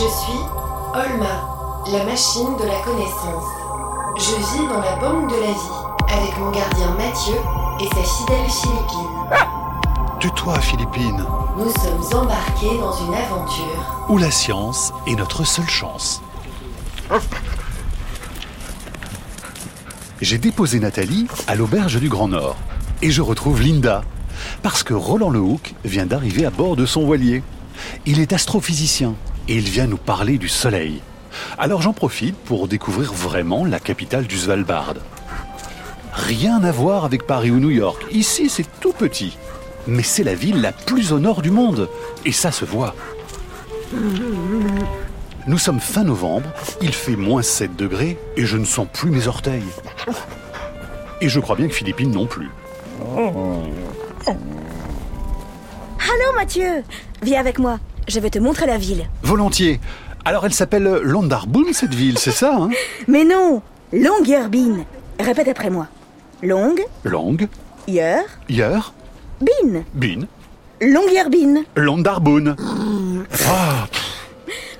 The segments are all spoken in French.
Je suis Olma, la machine de la connaissance. Je vis dans la banque de la vie avec mon gardien Mathieu et sa fidèle Philippine. Tue-toi, Philippine. Nous sommes embarqués dans une aventure. Où la science est notre seule chance. J'ai déposé Nathalie à l'auberge du Grand Nord. Et je retrouve Linda. Parce que Roland Lehoucq vient d'arriver à bord de son voilier. Il est astrophysicien et il vient nous parler du Soleil. Alors j'en profite pour découvrir vraiment la capitale du Svalbard. Rien à voir avec Paris ou New York. Ici, c'est tout petit. Mais c'est la ville la plus au nord du monde. Et ça se voit. Nous sommes fin novembre, il fait moins 7 degrés et je ne sens plus mes orteils. Et je crois bien que Philippine non plus. Allô Mathieu Viens avec moi, je vais te montrer la ville. Volontiers. Alors elle s'appelle Londarboun, cette ville, c'est ça hein Mais non Longyearbyen. Répète après moi. Long, Long, Yer, Yer, Bin. Bin. Londarboun. Ah,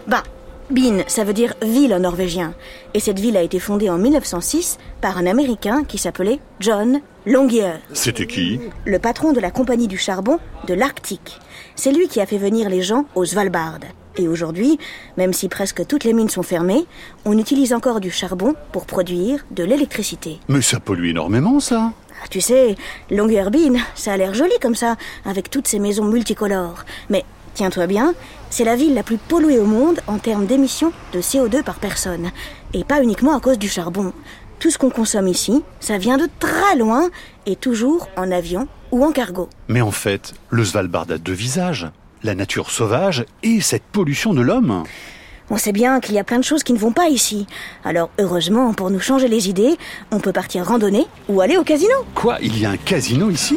Bah, Bin, ça veut dire ville en norvégien. Et cette ville a été fondée en 1906 par un Américain qui s'appelait John Longyear, C'était qui le patron de la compagnie du charbon de l'Arctique. C'est lui qui a fait venir les gens au Svalbard. Et aujourd'hui, même si presque toutes les mines sont fermées, on utilise encore du charbon pour produire de l'électricité. Mais ça pollue énormément, ça. Ah, Tu sais, Longyearbyen, ça a l'air joli comme ça, avec toutes ces maisons multicolores. Mais tiens-toi bien, c'est la ville la plus polluée au monde en termes d'émissions de CO2 par personne. Et pas uniquement à cause du charbon. Tout ce qu'on consomme ici, ça vient de très loin et toujours en avion ou en cargo. Mais en fait, le Svalbard a deux visages. La nature sauvage et cette pollution de l'homme. On sait bien qu'il y a plein de choses qui ne vont pas ici. Alors heureusement, pour nous changer les idées, on peut partir randonner ou aller au casino. Quoi, il y a un casino ici?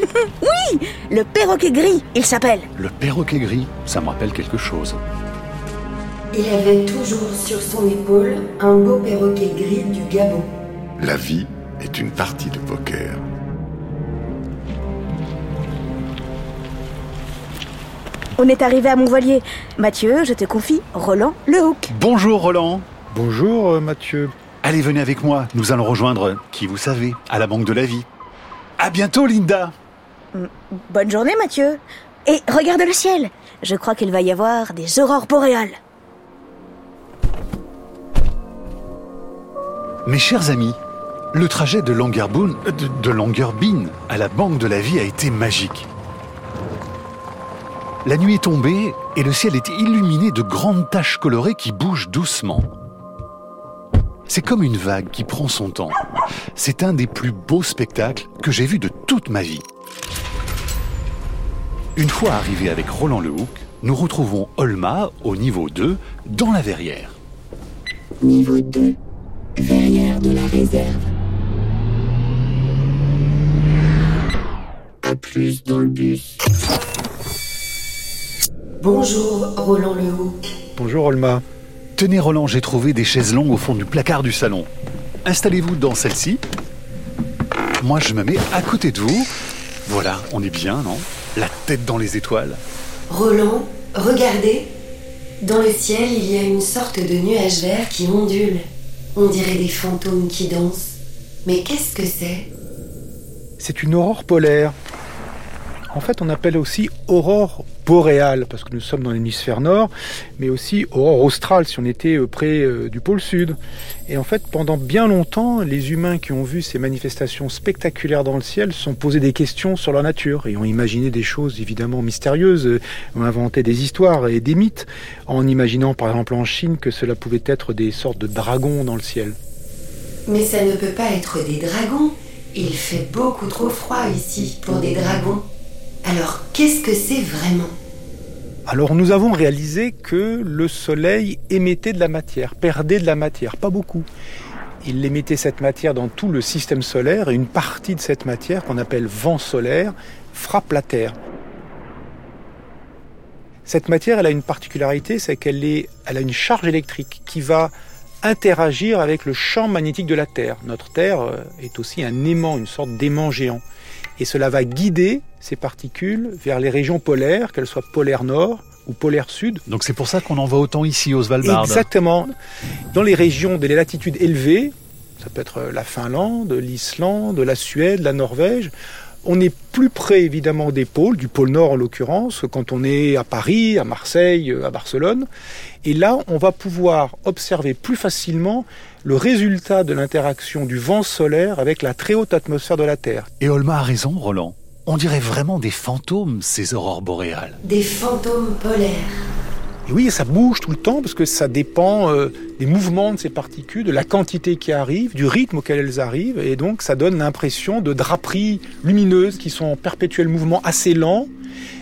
Le perroquet gris, il s'appelle. Le perroquet gris, ça me rappelle quelque chose. Il avait toujours sur son épaule un beau perroquet gris du Gabon. La vie est une partie de poker. On est arrivé à mon voilier. Mathieu, je te confie Roland Lehoucq. Bonjour Roland. Bonjour euh, Mathieu. Allez, venez avec moi. Nous allons rejoindre, qui vous savez, à la Banque de la Vie. À bientôt, Linda. Bonne journée Mathieu. Et regarde le ciel. Je crois qu'il va y avoir des aurores boréales. Mes chers amis, le trajet de Longyearbyen, euh, de, à la Banque de la Vie a été magique. La nuit est tombée et le ciel est illuminé de grandes taches colorées qui bougent doucement. C'est comme une vague qui prend son temps. C'est un des plus beaux spectacles que j'ai vus de toute ma vie. Une fois arrivés avec Roland Lehoucq, nous retrouvons Olma au niveau 2 dans la verrière. Niveau 2. Verrière de la réserve. À plus dans le bus. Bonjour, Roland Lehoucq. Bonjour Olma. Tenez Roland, j'ai trouvé des chaises longues au fond du placard du salon. Installez-vous dans celle-ci. Moi, je me mets à côté de vous. Voilà, on est bien, non? La tête dans les étoiles. Roland, regardez. Dans le ciel, il y a une sorte de nuage vert qui ondule. On dirait des fantômes qui dansent. Mais qu'est-ce que c'est? C'est une aurore polaire. En fait, on appelle aussi aurore boréale, parce que nous sommes dans l'hémisphère nord, mais aussi aurore australe si on était euh, près euh, du pôle sud. Et en fait, pendant bien longtemps, les humains qui ont vu ces manifestations spectaculaires dans le ciel se sont posés des questions sur leur nature et ont imaginé des choses évidemment mystérieuses, euh, ont inventé des histoires et des mythes, en imaginant par exemple en Chine que cela pouvait être des sortes de dragons dans le ciel. Mais ça ne peut pas être des dragons. Il fait beaucoup trop froid ici pour des dragons. Alors, qu'est-ce que c'est vraiment? Alors nous avons réalisé que le Soleil émettait de la matière, perdait de la matière, pas beaucoup. Il émettait cette matière dans tout le système solaire et une partie de cette matière qu'on appelle vent solaire frappe la Terre. Cette matière, elle a une particularité, c'est qu'elle a une charge électrique qui va interagir avec le champ magnétique de la Terre. Notre Terre euh, est aussi un aimant, une sorte d'aimant géant. Et cela va guider ces particules vers les régions polaires, qu'elles soient polaires nord ou polaires sud. Donc c'est pour ça qu'on en voit autant ici au Svalbard. Exactement. Dans les régions des latitudes élevées, ça peut être la Finlande, l'Islande, la Suède, la Norvège, on est plus près évidemment des pôles, du pôle Nord en l'occurrence, quand on est à Paris, à Marseille, à Barcelone. Et là, on va pouvoir observer plus facilement le résultat de l'interaction du vent solaire avec la très haute atmosphère de la Terre. Et Olma a raison, Roland. On dirait vraiment des fantômes, ces aurores boréales. Des fantômes polaires. Et oui, ça bouge tout le temps parce que ça dépend euh, des mouvements de ces particules, de la quantité qui arrive, du rythme auquel elles arrivent. Et donc, ça donne l'impression de draperies lumineuses qui sont en perpétuel mouvement assez lent.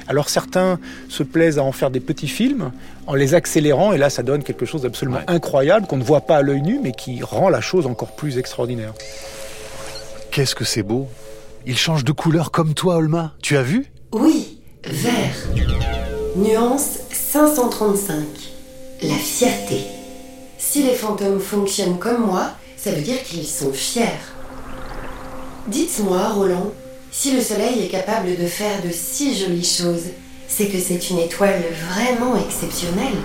Alors certains se plaisent à en faire des petits films en les accélérant et là ça donne quelque chose d'absolument Ouais. incroyable qu'on ne voit pas à l'œil nu mais qui rend la chose encore plus extraordinaire. Qu'est-ce que c'est beau Il change de couleur comme toi, Olma. Tu as vu? Oui, vert. Nuance 535. La fierté. Si les fantômes fonctionnent comme moi, ça veut dire qu'ils sont fiers. Dites-moi, Roland, si le Soleil est capable de faire de si jolies choses, c'est que c'est une étoile vraiment exceptionnelle.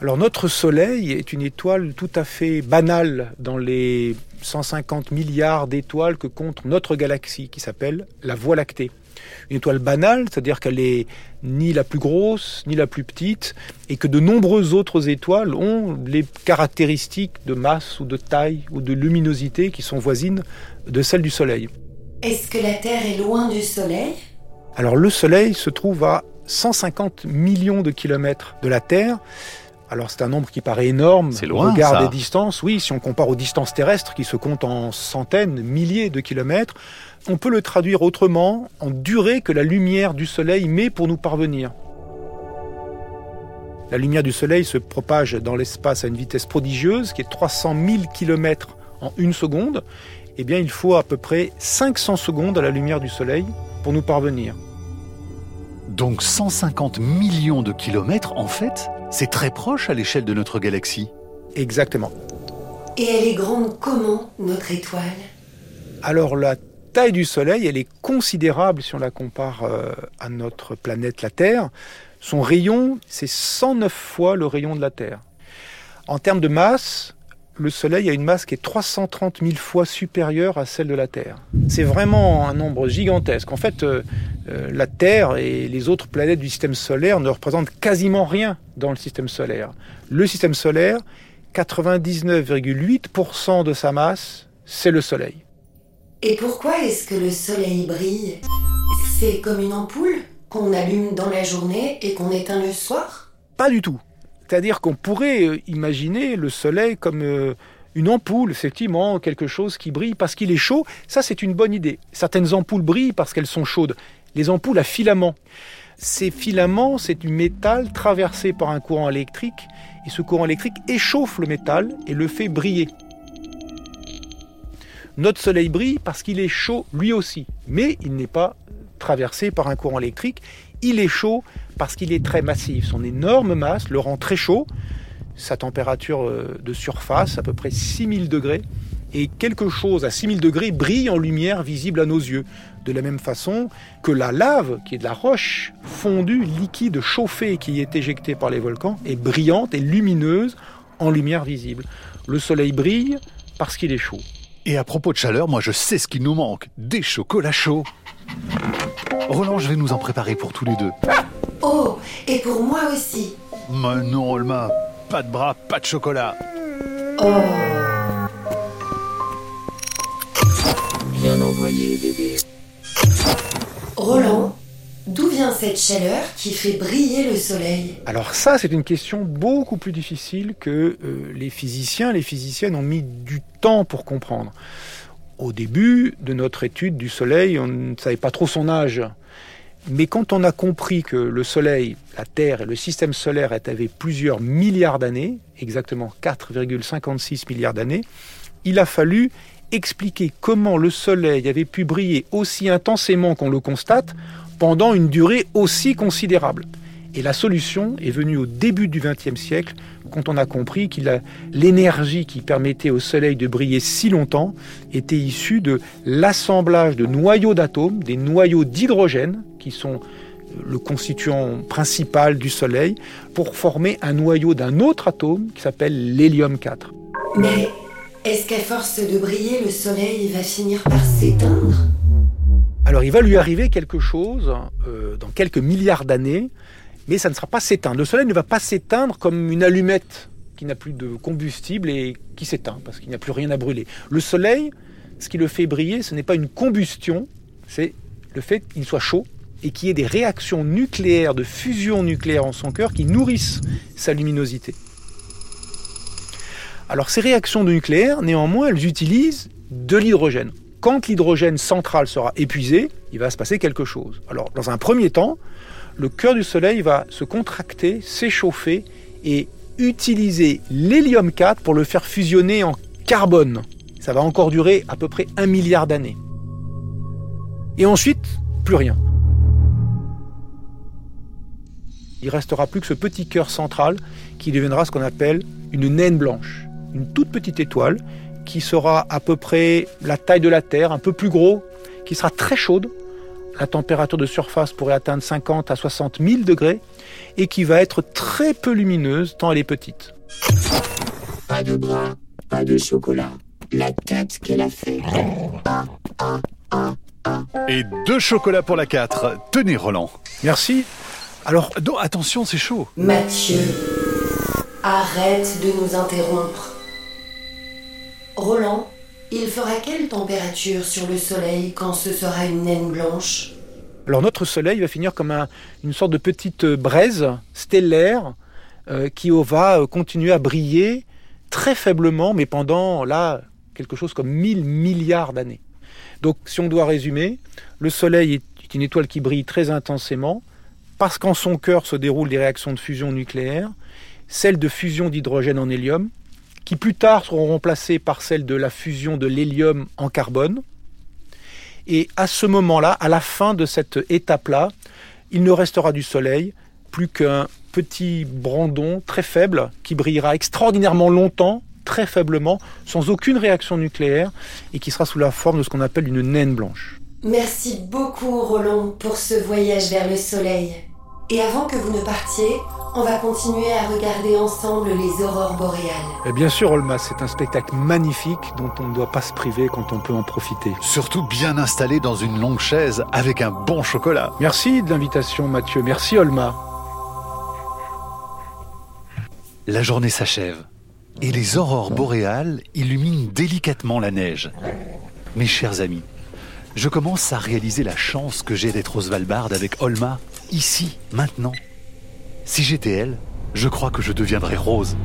Alors notre Soleil est une étoile tout à fait banale dans les 150 milliards d'étoiles que compte notre galaxie qui s'appelle la Voie lactée. Une étoile banale, c'est-à-dire qu'elle est ni la plus grosse ni la plus petite et que de nombreuses autres étoiles ont les caractéristiques de masse ou de taille ou de luminosité qui sont voisines de celles du Soleil. Est-ce que la Terre est loin du Soleil? Alors le Soleil se trouve à 150 millions de kilomètres de la Terre. Alors c'est un nombre qui paraît énorme C'est au loin, regard ça. des distances. Oui, si on compare aux distances terrestres qui se comptent en centaines, milliers de kilomètres, on peut le traduire autrement en durée que la lumière du Soleil met pour nous parvenir. La lumière du Soleil se propage dans l'espace à une vitesse prodigieuse qui est 300 000 km en une seconde. Eh bien, il faut à peu près 500 secondes à la lumière du Soleil pour nous parvenir. Donc 150 millions de kilomètres, en fait, c'est très proche à l'échelle de notre galaxie. Exactement. Et elle est grande comment, notre étoile? Alors la taille du Soleil, elle est considérable si on la compare euh, à notre planète la Terre. Son rayon, c'est 109 fois le rayon de la Terre. En termes de masse, le Soleil a une masse qui est 330 000 fois supérieure à celle de la Terre. C'est vraiment un nombre gigantesque. En fait, euh, euh, la Terre et les autres planètes du système solaire ne représentent quasiment rien dans le système solaire. Le système solaire, 99,8% de sa masse, c'est le Soleil. Et pourquoi est-ce que le Soleil brille? C'est comme une ampoule qu'on allume dans la journée et qu'on éteint le soir? Pas du tout. C'est-à-dire qu'on pourrait euh, imaginer le soleil comme euh, une ampoule, effectivement, quelque chose qui brille parce qu'il est chaud. Ça, c'est une bonne idée. Certaines ampoules brillent parce qu'elles sont chaudes. Les ampoules à filaments. Ces filaments, c'est du métal traversé par un courant électrique. Et ce courant électrique échauffe le métal et le fait briller. Notre soleil brille parce qu'il est chaud lui aussi. Mais il n'est pas traversé par un courant électrique. Il est chaud parce qu'il est très massif. Son énorme masse le rend très chaud. Sa température euh, de surface, à peu près 6000 degrés. Et quelque chose à 6000 degrés brille en lumière visible à nos yeux. De la même façon que la lave, qui est de la roche fondue, liquide, chauffée, qui est éjectée par les volcans, est brillante et lumineuse en lumière visible. Le soleil brille parce qu'il est chaud. Et à propos de chaleur, moi je sais ce qu'il nous manque. Des chocolats chauds. Roland, je vais nous en préparer pour tous les deux. Oh, et pour moi aussi Mais non, Olma, pas de bras, pas de chocolat. Oh Bien envoyé, bébé. Roland, d'où vient cette chaleur qui fait briller le Soleil Alors ça, c'est une question beaucoup plus difficile que euh, les physiciens, les physiciennes ont mis du temps pour comprendre. Au début de notre étude du Soleil, on ne savait pas trop son âge. Mais quand on a compris que le Soleil, la Terre et le système solaire avaient plusieurs milliards d'années, exactement 4,56 milliards d'années, il a fallu expliquer comment le Soleil avait pu briller aussi intensément qu'on le constate pendant une durée aussi considérable. Et la solution est venue au début du XXe siècle, quand on a compris que l'énergie qui permettait au Soleil de briller si longtemps était issue de l'assemblage de noyaux d'atomes, des noyaux d'hydrogène, qui sont le constituant principal du Soleil, pour former un noyau d'un autre atome qui s'appelle l'hélium 4. Mais est-ce qu'à force de briller, le Soleil va finir par s'éteindre? Alors il va lui arriver quelque chose euh, dans quelques milliards d'années, mais ça ne sera pas s'éteindre. Le Soleil ne va pas s'éteindre comme une allumette qui n'a plus de combustible et qui s'éteint parce qu'il n'y a plus rien à brûler. Le Soleil, ce qui le fait briller, ce n'est pas une combustion, c'est le fait qu'il soit chaud et qu'il y ait des réactions nucléaires, de fusion nucléaire en son cœur qui nourrissent sa luminosité. Alors ces réactions nucléaires, néanmoins, elles utilisent de l'hydrogène. Quand l'hydrogène central sera épuisé, il va se passer quelque chose. Alors dans un premier temps, le cœur du Soleil va se contracter, s'échauffer et utiliser l'hélium 4 pour le faire fusionner en carbone. Ça va encore durer à peu près un milliard d'années. Et ensuite, plus rien. il restera plus que ce petit cœur central qui deviendra ce qu'on appelle une naine blanche, une toute petite étoile qui sera à peu près la taille de la Terre, un peu plus gros, qui sera très chaude. La température de surface pourrait atteindre 50 à 60 000 degrés et qui va être très peu lumineuse tant elle est petite. Pas de bras, pas de chocolat. La tête qu'elle a fait. Et deux chocolats pour la 4. Tenez Roland. Merci. Alors, attention, c'est chaud. Mathieu, arrête de nous interrompre. Roland, il fera quelle température sur le Soleil quand ce sera une naine blanche? Alors notre Soleil va finir comme une sorte de petite braise stellaire euh, qui va euh, continuer à briller très faiblement, mais pendant là quelque chose comme 1000 milliards d'années. Donc si on doit résumer, le Soleil est une étoile qui brille très intensément, parce qu'en son cœur se déroulent des réactions de fusion nucléaire, celles de fusion d'hydrogène en hélium, qui plus tard seront remplacées par celles de la fusion de l'hélium en carbone. Et à ce moment-là, à la fin de cette étape-là, il ne restera du Soleil plus qu'un petit brandon très faible qui brillera extraordinairement longtemps, très faiblement, sans aucune réaction nucléaire, et qui sera sous la forme de ce qu'on appelle une naine blanche. Merci beaucoup Roland pour ce voyage vers le Soleil. Et avant que vous ne partiez, on va continuer à regarder ensemble les aurores boréales. Et bien sûr, Olma, c'est un spectacle magnifique dont on ne doit pas se priver quand on peut en profiter. Surtout bien installé dans une longue chaise avec un bon chocolat. Merci de l'invitation, Mathieu. Merci, Olma. La journée s'achève et les aurores boréales illuminent délicatement la neige. Mes chers amis, je commence à réaliser la chance que j'ai d'être au Svalbard avec Olma ici, maintenant. Si j'étais elle, je crois que je deviendrais rose,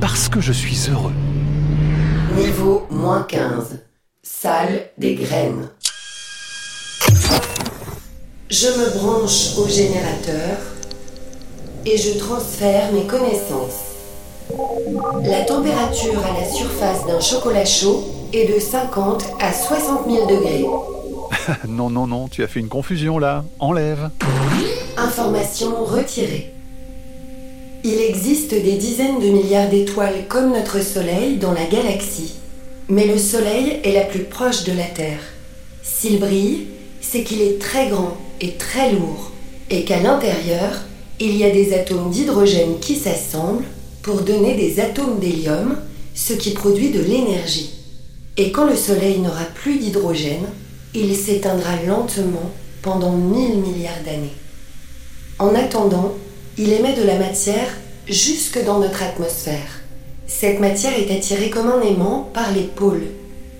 parce que je suis heureux. Niveau moins 15. Salle des graines. Je me branche au générateur et je transfère mes connaissances. La température à la surface d'un chocolat chaud est de 50 à 60 000 degrés. non, non, non, tu as fait une confusion là. Enlève. Information retirée. Il existe des dizaines de milliards d'étoiles comme notre Soleil dans la galaxie. Mais le Soleil est la plus proche de la Terre. S'il brille, c'est qu'il est très grand et très lourd, et qu'à l'intérieur, il y a des atomes d'hydrogène qui s'assemblent pour donner des atomes d'hélium, ce qui produit de l'énergie. Et quand le Soleil n'aura plus d'hydrogène, il s'éteindra lentement pendant mille milliards d'années. En attendant, il émet de la matière jusque dans notre atmosphère. Cette matière est attirée comme un aimant par les pôles.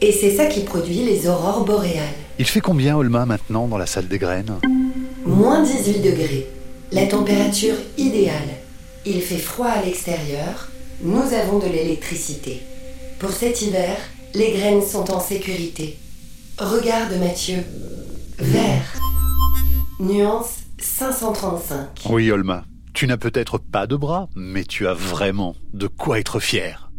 Et c'est ça qui produit les aurores boréales. Il fait combien, Olma, maintenant, dans la salle des graines? Moins 18 degrés. La température idéale. Il fait froid à l'extérieur. Nous avons de l'électricité. Pour cet hiver, les graines sont en sécurité. Regarde, Mathieu. Vert. Nuance 535. Oui, Olma. Tu n'as peut-être pas de bras, mais tu as vraiment de quoi être fier.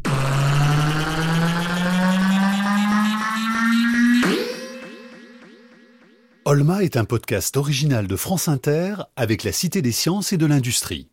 Olma est un podcast original de France Inter avec la Cité des sciences et de l'industrie.